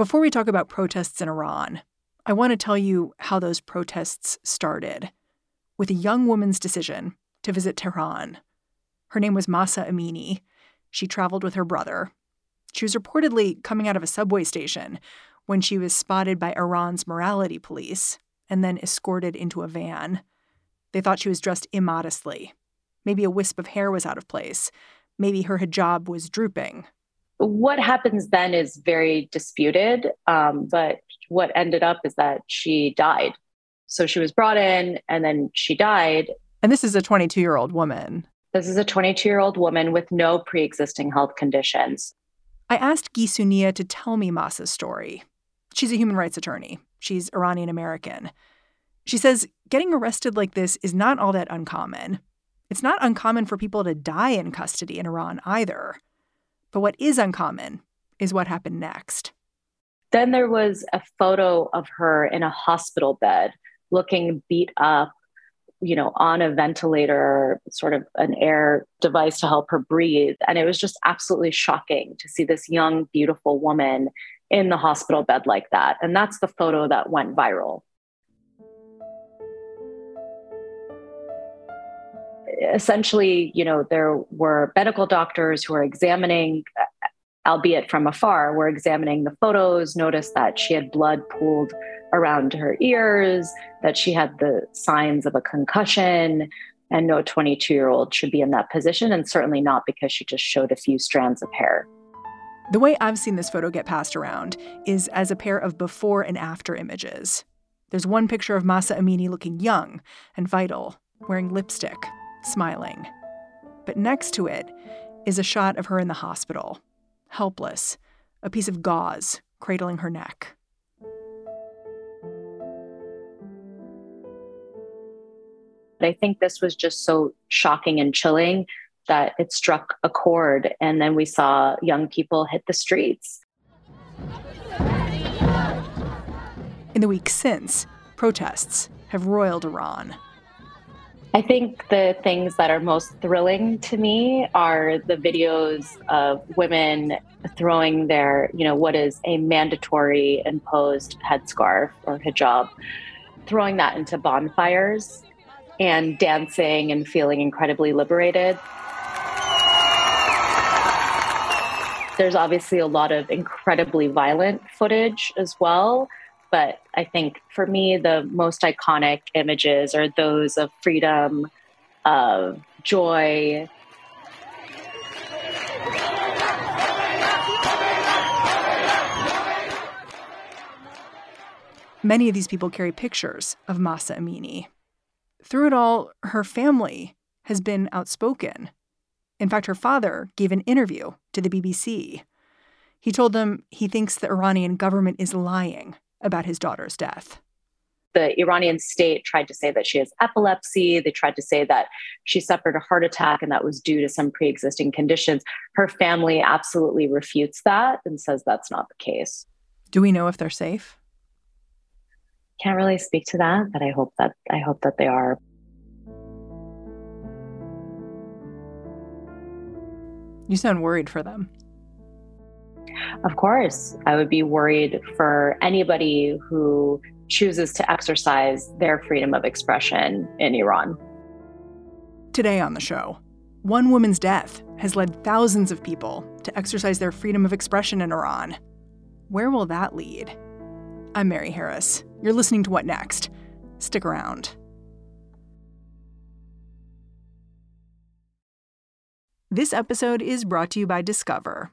Before we talk about protests in Iran, I want to tell you how those protests started with a young woman's decision to visit Tehran. Her name was Mahsa Amini. She traveled with her brother. She was reportedly coming out of a subway station when she was spotted by Iran's morality police and then escorted into a van. They thought she was dressed immodestly. Maybe a wisp of hair was out of place. Maybe her hijab was drooping. What happens then is very disputed, um, but what ended up is that she died. So she was brought in and then she died. And this is a 22 year old woman. This is a 22 year old woman with no pre existing health conditions. I asked Gissou Nia to tell me Mahsa's story. She's a human rights attorney. She's Iranian American. She says getting arrested like this is not all that uncommon. It's not uncommon for people to die in custody in Iran either. But what is uncommon is what happened next. Then there was a photo of her in a hospital bed looking beat up, you know, on a ventilator, sort of an air device to help her breathe. And it was just absolutely shocking to see this young, beautiful woman in the hospital bed like that. And that's the photo that went viral. Essentially, you know, there were medical doctors who were examining albeit from afar, were examining the photos, noticed that she had blood pooled around her ears, that she had the signs of a concussion. And no 22 year old should be in that position, and certainly not because she just showed a few strands of hair. The way I've seen this photo get passed around is as a pair of before and after images. There's one picture of Mahsa Amini looking young and vital, wearing lipstick, smiling. But next to it is a shot of her in the hospital, helpless, a piece of gauze cradling her neck. I think this was just so shocking and chilling that it struck a chord. And then we saw young people hit the streets. In the weeks since, protests have roiled Iran. I think the things that are most thrilling to me are the videos of women throwing their, you know, what is a mandatory imposed headscarf or hijab, throwing that into bonfires and dancing and feeling incredibly liberated. There's obviously a lot of incredibly violent footage as well. But I think for me, the most iconic images are those of freedom, of joy. Many of these people carry pictures of Mahsa Amini. Through it all, her family has been outspoken. In fact, her father gave an interview to the BBC. He told them he thinks the Iranian government is lying about his daughter's death. The Iranian state tried to say that she has epilepsy. They tried to say that she suffered a heart attack and that was due to some pre existing conditions. Her family absolutely refutes that and says that's not the case. Do we know if they're safe? Can't really speak to that, but I hope that I hope that they are. You sound worried for them. Of course, I would be worried for anybody who chooses to exercise their freedom of expression in Iran. Today on the show, one woman's death has led thousands of people to exercise their freedom of expression in Iran. Where will that lead? I'm Mary Harris. You're listening to What Next? Stick around. This episode is brought to you by Discover.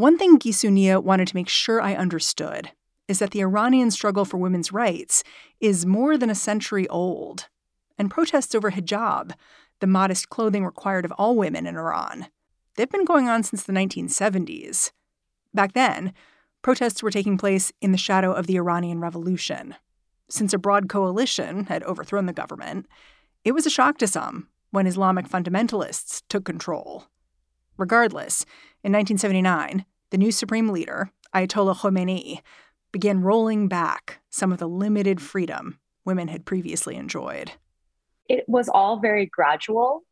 One thing Gissou Nia wanted to make sure I understood is that the Iranian struggle for women's rights is more than a century old and protests over hijab, the modest clothing required of all women in Iran. They've been going on since the 1970s. Back then, protests were taking place in the shadow of the Iranian Revolution. Since a broad coalition had overthrown the government, it was a shock to some when Islamic fundamentalists took control. Regardless, in 1979, the new supreme leader, Ayatollah Khomeini, began rolling back some of the limited freedom women had previously enjoyed it was all very gradual.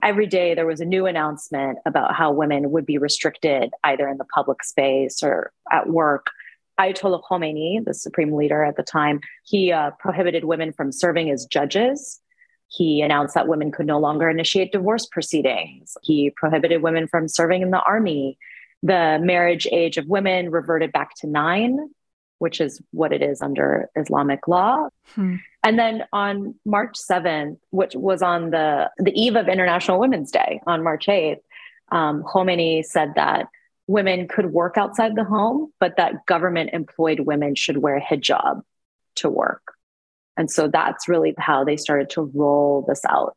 Every day there was a new announcement about how women would be restricted either in the public space or at work. Ayatollah Khomeini, the supreme leader at the time, he uh, prohibited women from serving as judges. He announced that women could no longer initiate divorce proceedings. He prohibited women from serving in the army. The marriage age of women reverted back to nine, which is what it is under Islamic law. Hmm. And then on March 7th, which was on the, the eve of International Women's Day on March 8th, um, Khomeini said that women could work outside the home, but that government employed women should wear hijab to work. And so that's really how they started to roll this out.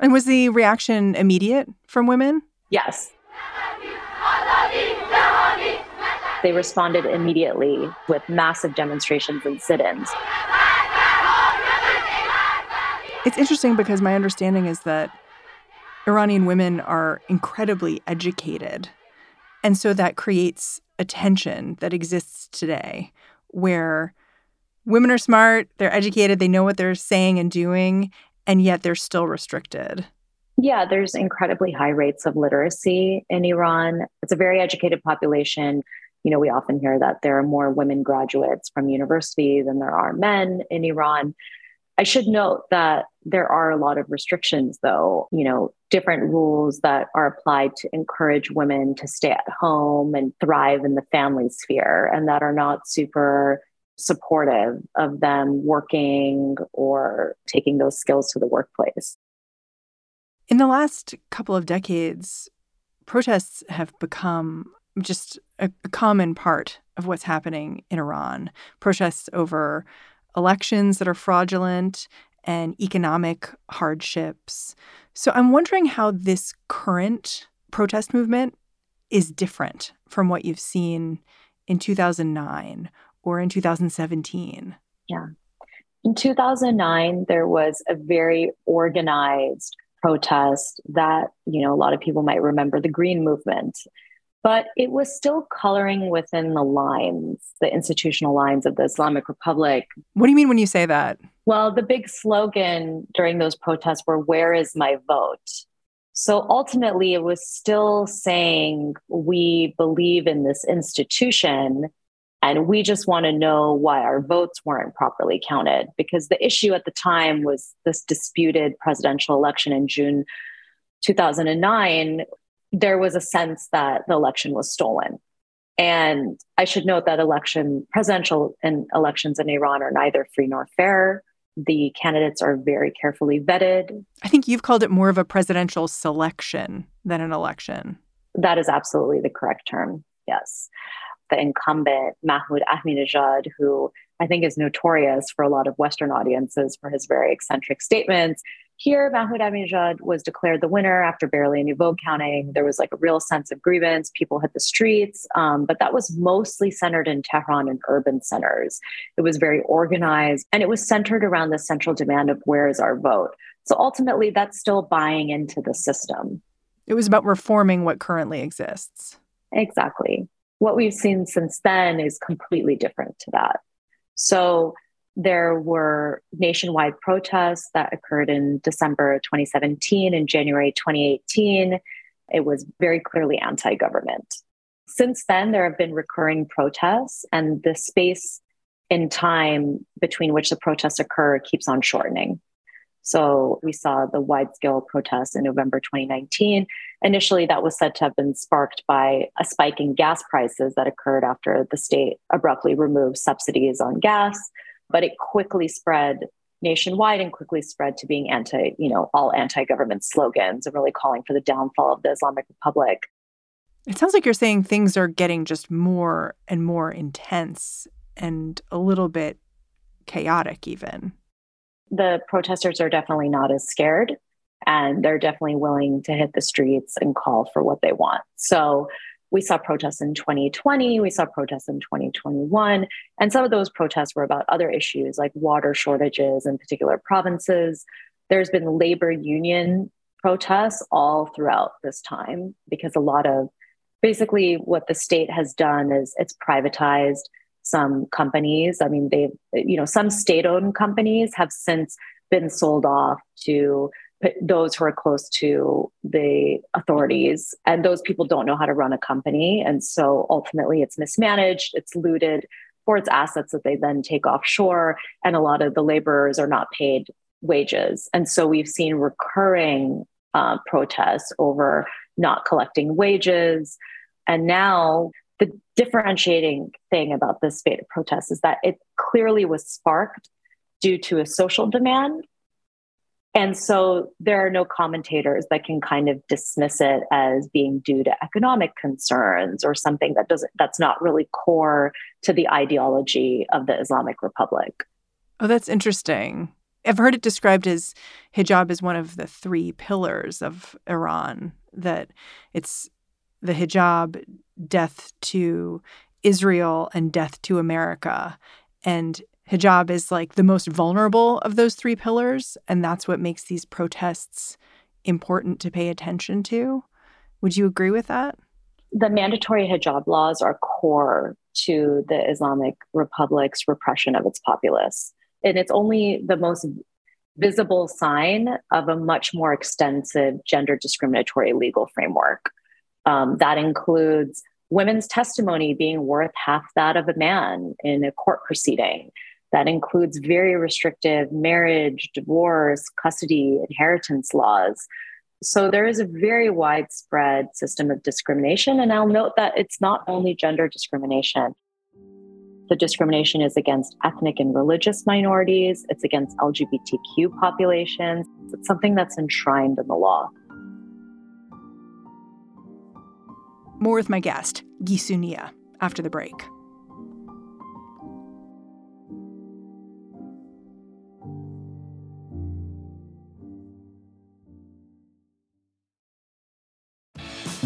And was the reaction immediate from women? Yes. They responded immediately with massive demonstrations and sit ins. It's interesting because my understanding is that Iranian women are incredibly educated. And so that creates a tension that exists today where women are smart, they're educated, they know what they're saying and doing, and yet they're still restricted. Yeah, there's incredibly high rates of literacy in Iran. It's a very educated population. You know, we often hear that there are more women graduates from university than there are men in Iran. I should note that there are a lot of restrictions, though, you know, different rules that are applied to encourage women to stay at home and thrive in the family sphere and that are not super supportive of them working or taking those skills to the workplace. In the last couple of decades, protests have become just a, common part of what's happening in Iran. Protests over elections that are fraudulent and economic hardships. So I'm wondering how this current protest movement is different from what you've seen in 2009 or in 2017. Yeah. In 2009, there was a very organized protest that, you know, a lot of people might remember the Green Movement but it was still coloring within the lines, the institutional lines of the Islamic Republic. What do you mean when you say that? Well, the big slogan during those protests were, Where is my vote? So ultimately, it was still saying, We believe in this institution. And we just want to know why our votes weren't properly counted. Because the issue at the time was this disputed presidential election in June 2009 there was a sense that the election was stolen. And I should note that election, presidential and elections in Iran are neither free nor fair. The candidates are very carefully vetted. I think you've called it more of a presidential selection than an election. That is absolutely the correct term. Yes. The incumbent, Mahmoud Ahmadinejad, who I think is notorious for a lot of Western audiences for his very eccentric statements, Here, Mahmoud Ahmadinejad was declared the winner after barely any vote counting. There was like a real sense of grievance. People hit the streets, um, but that was mostly centered in Tehran and urban centers. It was very organized and it was centered around the central demand of where is our vote. So ultimately, that's still buying into the system. It was about reforming what currently exists. Exactly. What we've seen since then is completely different to that. So there were nationwide protests that occurred in December 2017 and January 2018. It was very clearly anti government. Since then, there have been recurring protests, and the space in time between which the protests occur keeps on shortening. So we saw the wide scale protests in November 2019. Initially, that was said to have been sparked by a spike in gas prices that occurred after the state abruptly removed subsidies on gas but it quickly spread nationwide and quickly spread to being anti, you know, all anti-government slogans and really calling for the downfall of the Islamic Republic. It sounds like you're saying things are getting just more and more intense and a little bit chaotic even. The protesters are definitely not as scared and they're definitely willing to hit the streets and call for what they want. So we saw protests in 2020, we saw protests in 2021, and some of those protests were about other issues like water shortages in particular provinces. There's been labor union protests all throughout this time because a lot of basically what the state has done is it's privatized some companies. I mean, they've, you know, some state owned companies have since been sold off to those who are close to the authorities and those people don't know how to run a company and so ultimately it's mismanaged it's looted for its assets that they then take offshore and a lot of the laborers are not paid wages. And so we've seen recurring uh, protests over not collecting wages. And now the differentiating thing about this spate of protests is that it clearly was sparked due to a social demand and so there are no commentators that can kind of dismiss it as being due to economic concerns or something that doesn't that's not really core to the ideology of the Islamic Republic. Oh, that's interesting. I've heard it described as hijab is one of the three pillars of Iran, that it's the hijab, death to Israel, and death to America. And hijab is like the most vulnerable of those three pillars. And that's what makes these protests important to pay attention to. Would you agree with that? The mandatory hijab laws are core to the Islamic Republic's repression of its populace. And it's only the most visible sign of a much more extensive gender discriminatory legal framework. Um, that includes women's testimony being worth half that of a man in a court proceeding. That includes very restrictive marriage, divorce, custody, inheritance laws. So there is a very widespread system of discrimination. And I'll note that it's not only gender discrimination. The discrimination is against ethnic and religious minorities, it's against LGBTQ populations. It's something that's enshrined in the law. More with my guest, Gissou Nia, after the break.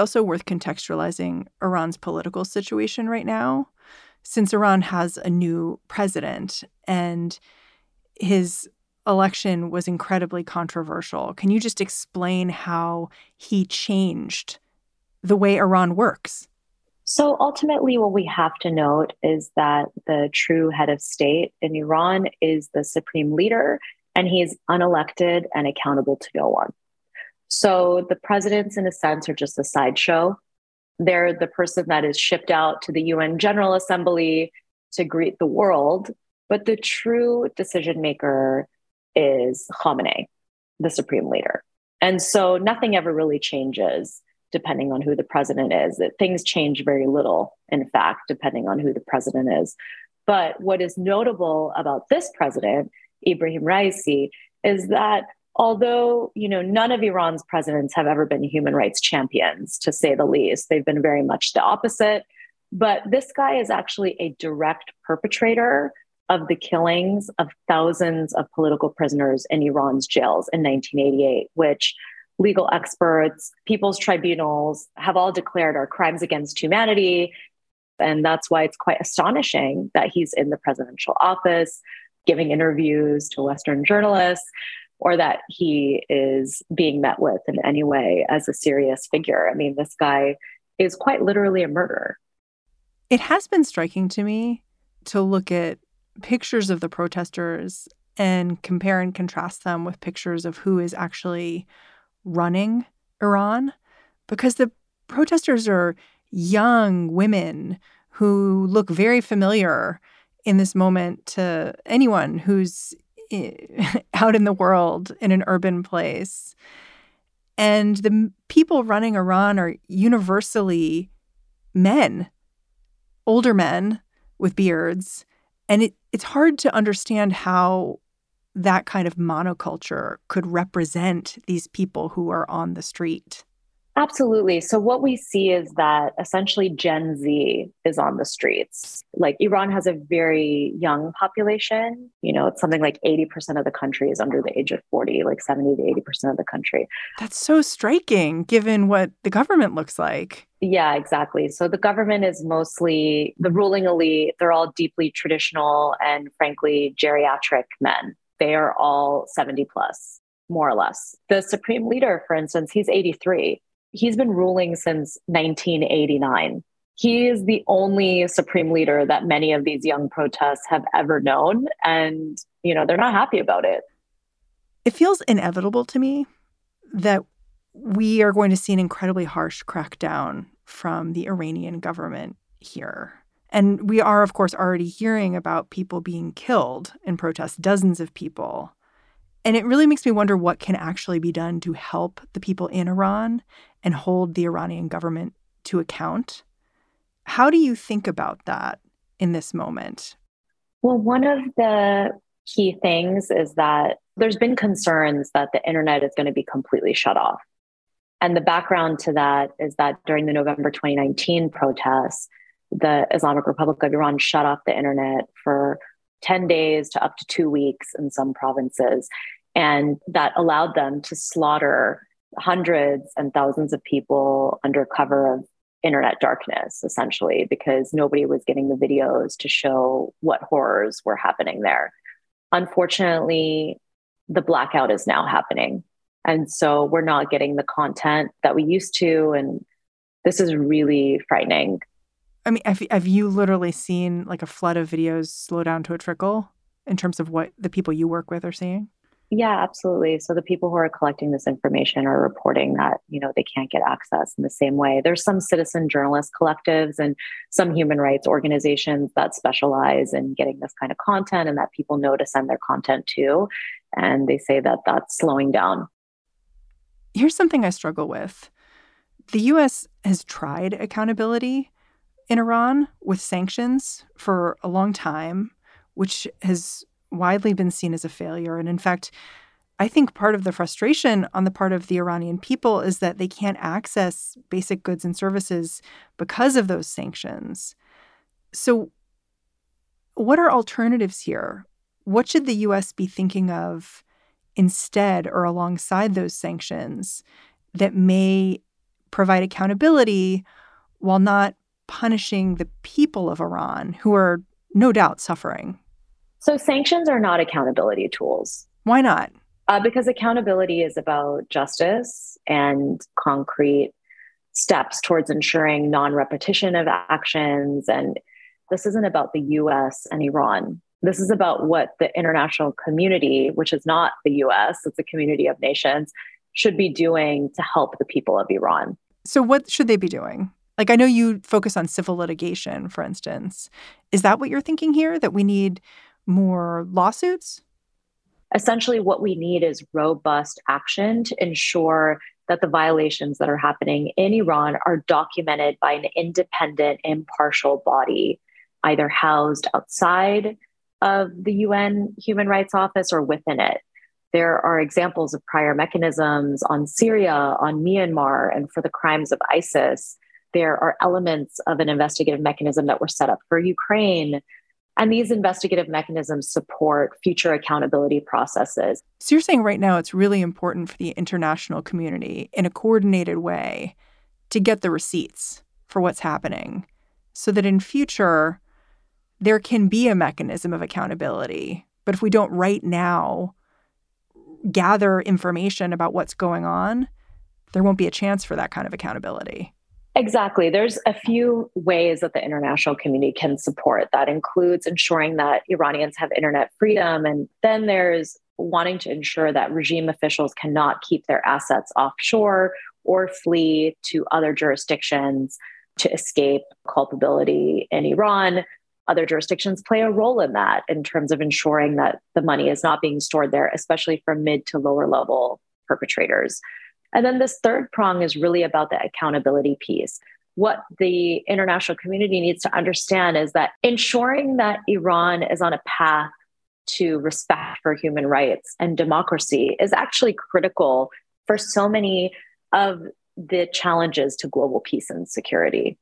Also worth contextualizing Iran's political situation right now, since Iran has a new president and his election was incredibly controversial. Can you just explain how he changed the way Iran works? So ultimately, what we have to note is that the true head of state in Iran is the supreme leader, and he is unelected and accountable to no one. So the presidents, in a sense, are just a sideshow. They're the person that is shipped out to the UN General Assembly to greet the world. But the true decision maker is Khamenei, the supreme leader. And so nothing ever really changes depending on who the president is. Things change very little, in fact, depending on who the president is. But what is notable about this president, Ibrahim Raisi, is that although you know none of Iran's presidents have ever been human rights champions, to say the least, they've been very much the opposite. But this guy is actually a direct perpetrator of the killings of thousands of political prisoners in Iran's jails in 1988, which legal experts, people's tribunals have all declared are crimes against humanity. And that's why it's quite astonishing that he's in the presidential office, giving interviews to Western journalists, or that he is being met with in any way as a serious figure. I mean, this guy is quite literally a murderer. It has been striking to me to look at pictures of the protesters and compare and contrast them with pictures of who is actually running Iran because the protesters are young women who look very familiar in this moment to anyone who's out in the world in an urban place. And the people running Iran are universally men, older men with beards and it, it's hard to understand how that kind of monoculture could represent these people who are on the street. Absolutely. So, what we see is that essentially Gen Z is on the streets. Like, Iran has a very young population. You know, it's something like 80% of the country is under the age of 40, like 70 to 80% of the country. That's so striking given what the government looks like. Yeah, exactly. So, the government is mostly the ruling elite. They're all deeply traditional and, frankly, geriatric men. They are all 70 plus, more or less. The supreme leader, for instance, he's 83 he's been ruling since 1989. He is the only supreme leader that many of these young protests have ever known. And, you know, they're not happy about it. It feels inevitable to me that we are going to see an incredibly harsh crackdown from the Iranian government here. And we are, of course, already hearing about people being killed in protests, dozens of people. And it really makes me wonder what can actually be done to help the people in Iran and hold the Iranian government to account. How do you think about that in this moment? Well, one of the key things is that there's been concerns that the internet is going to be completely shut off. And the background to that is that during the November 2019 protests, the Islamic Republic of Iran shut off the internet for 10 days to up to two weeks in some provinces. And that allowed them to slaughter hundreds and thousands of people under cover of internet darkness, essentially, because nobody was getting the videos to show what horrors were happening there. Unfortunately, the blackout is now happening. And so we're not getting the content that we used to. And this is really frightening. I mean, have, have you literally seen like a flood of videos slow down to a trickle in terms of what the people you work with are seeing? Yeah, absolutely. So the people who are collecting this information are reporting that, you know, they can't get access in the same way. There's some citizen journalist collectives and some human rights organizations that specialize in getting this kind of content and that people know to send their content to. And they say that that's slowing down. Here's something I struggle with. The US has tried accountability in Iran with sanctions for a long time, which has widely been seen as a failure. And in fact, I think part of the frustration on the part of the Iranian people is that they can't access basic goods and services because of those sanctions. So, what are alternatives here? What should the US be thinking of instead or alongside those sanctions that may provide accountability while not punishing the people of Iran who are no doubt suffering? So sanctions are not accountability tools. Why not? Uh, because accountability is about justice and concrete steps towards ensuring non repetition of actions. And this isn't about the US and Iran. This is about what the international community, which is not the US, it's a community of nations, should be doing to help the people of Iran. So, what should they be doing? Like, I know you focus on civil litigation, for instance. Is that what you're thinking here? That we need more lawsuits? Essentially, what we need is robust action to ensure that the violations that are happening in Iran are documented by an independent, impartial body, either housed outside of the UN Human Rights Office or within it. There are examples of prior mechanisms on Syria, on Myanmar, and for the crimes of ISIS. There are elements of an investigative mechanism that were set up for Ukraine. And these investigative mechanisms support future accountability processes. So you're saying right now it's really important for the international community in a coordinated way to get the receipts for what's happening so that in future there can be a mechanism of accountability. But if we don't right now gather information about what's going on, there won't be a chance for that kind of accountability. Exactly. There's a few ways that the international community can support. That includes ensuring that Iranians have internet freedom. And then there's wanting to ensure that regime officials cannot keep their assets offshore or flee to other jurisdictions to escape culpability in Iran. Other jurisdictions play a role in that in terms of ensuring that the money is not being stored there, especially for mid to lower level perpetrators. And then this third prong is really about the accountability piece. What the international community needs to understand is that ensuring that Iran is on a path to respect for human rights and democracy is actually critical for so many of the challenges to global peace and security.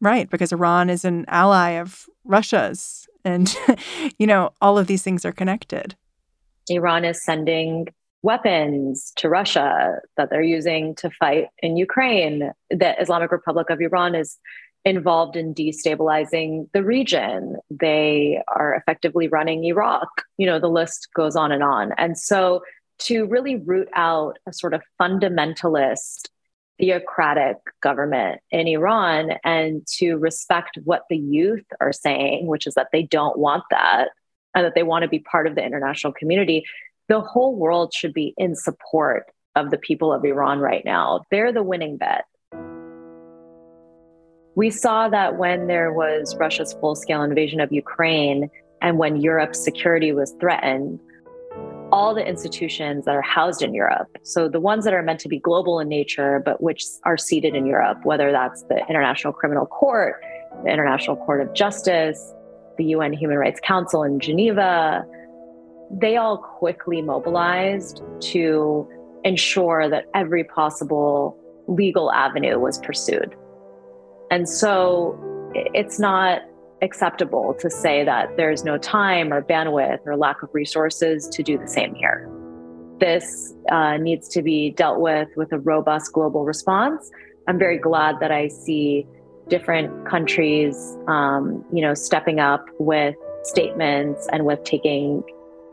Right, because Iran is an ally of Russia's. And, you know, all of these things are connected. Iran is sending weapons to Russia that they're using to fight in Ukraine. The Islamic Republic of Iran is involved in destabilizing the region. They are effectively running Iraq. You know, the list goes on and on. And so to really root out a sort of fundamentalist theocratic government in Iran and to respect what the youth are saying, which is that they don't want that and that they want to be part of the international community, the whole world should be in support of the people of Iran right now. They're the winning bet. We saw that when there was Russia's full scale invasion of Ukraine and when Europe's security was threatened, all the institutions that are housed in Europe, so the ones that are meant to be global in nature, but which are seated in Europe, whether that's the International Criminal Court, the International Court of Justice, the UN Human Rights Council in Geneva, they all quickly mobilized to ensure that every possible legal avenue was pursued. And so it's not acceptable to say that there's no time or bandwidth or lack of resources to do the same here. This uh, needs to be dealt with with a robust global response. I'm very glad that I see different countries, um, you know, stepping up with statements and with taking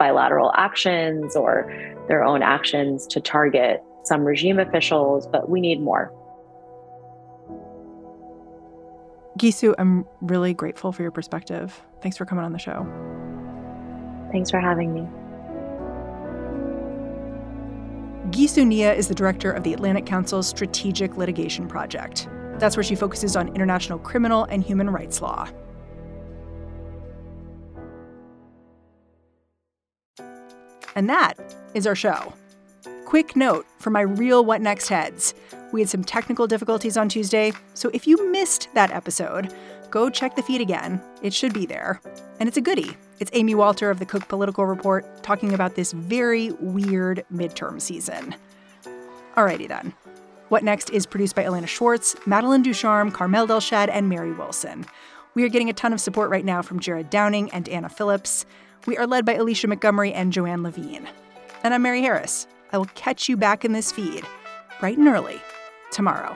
bilateral actions or their own actions to target some regime officials, but we need more. Gissou, I'm really grateful for your perspective. Thanks for coming on the show. Thanks for having me. Gissou Nia is the director of the Atlantic Council's Strategic Litigation Project. That's where she focuses on international criminal and human rights law. And that is our show. Quick note for my real What Next heads. We had some technical difficulties on Tuesday, so if you missed that episode, go check the feed again. It should be there. And it's a goodie. It's Amy Walter of the Cook Political Report talking about this very weird midterm season. Alrighty then. What Next is produced by Elena Schwartz, Madeline Ducharme, Carmel Delshad, and Mary Wilson. We are getting a ton of support right now from Jared Downing and Anna Phillips. We are led by Alicia Montgomery and Joanne Levine. And I'm Mary Harris. I will catch you back in this feed, bright and early, tomorrow.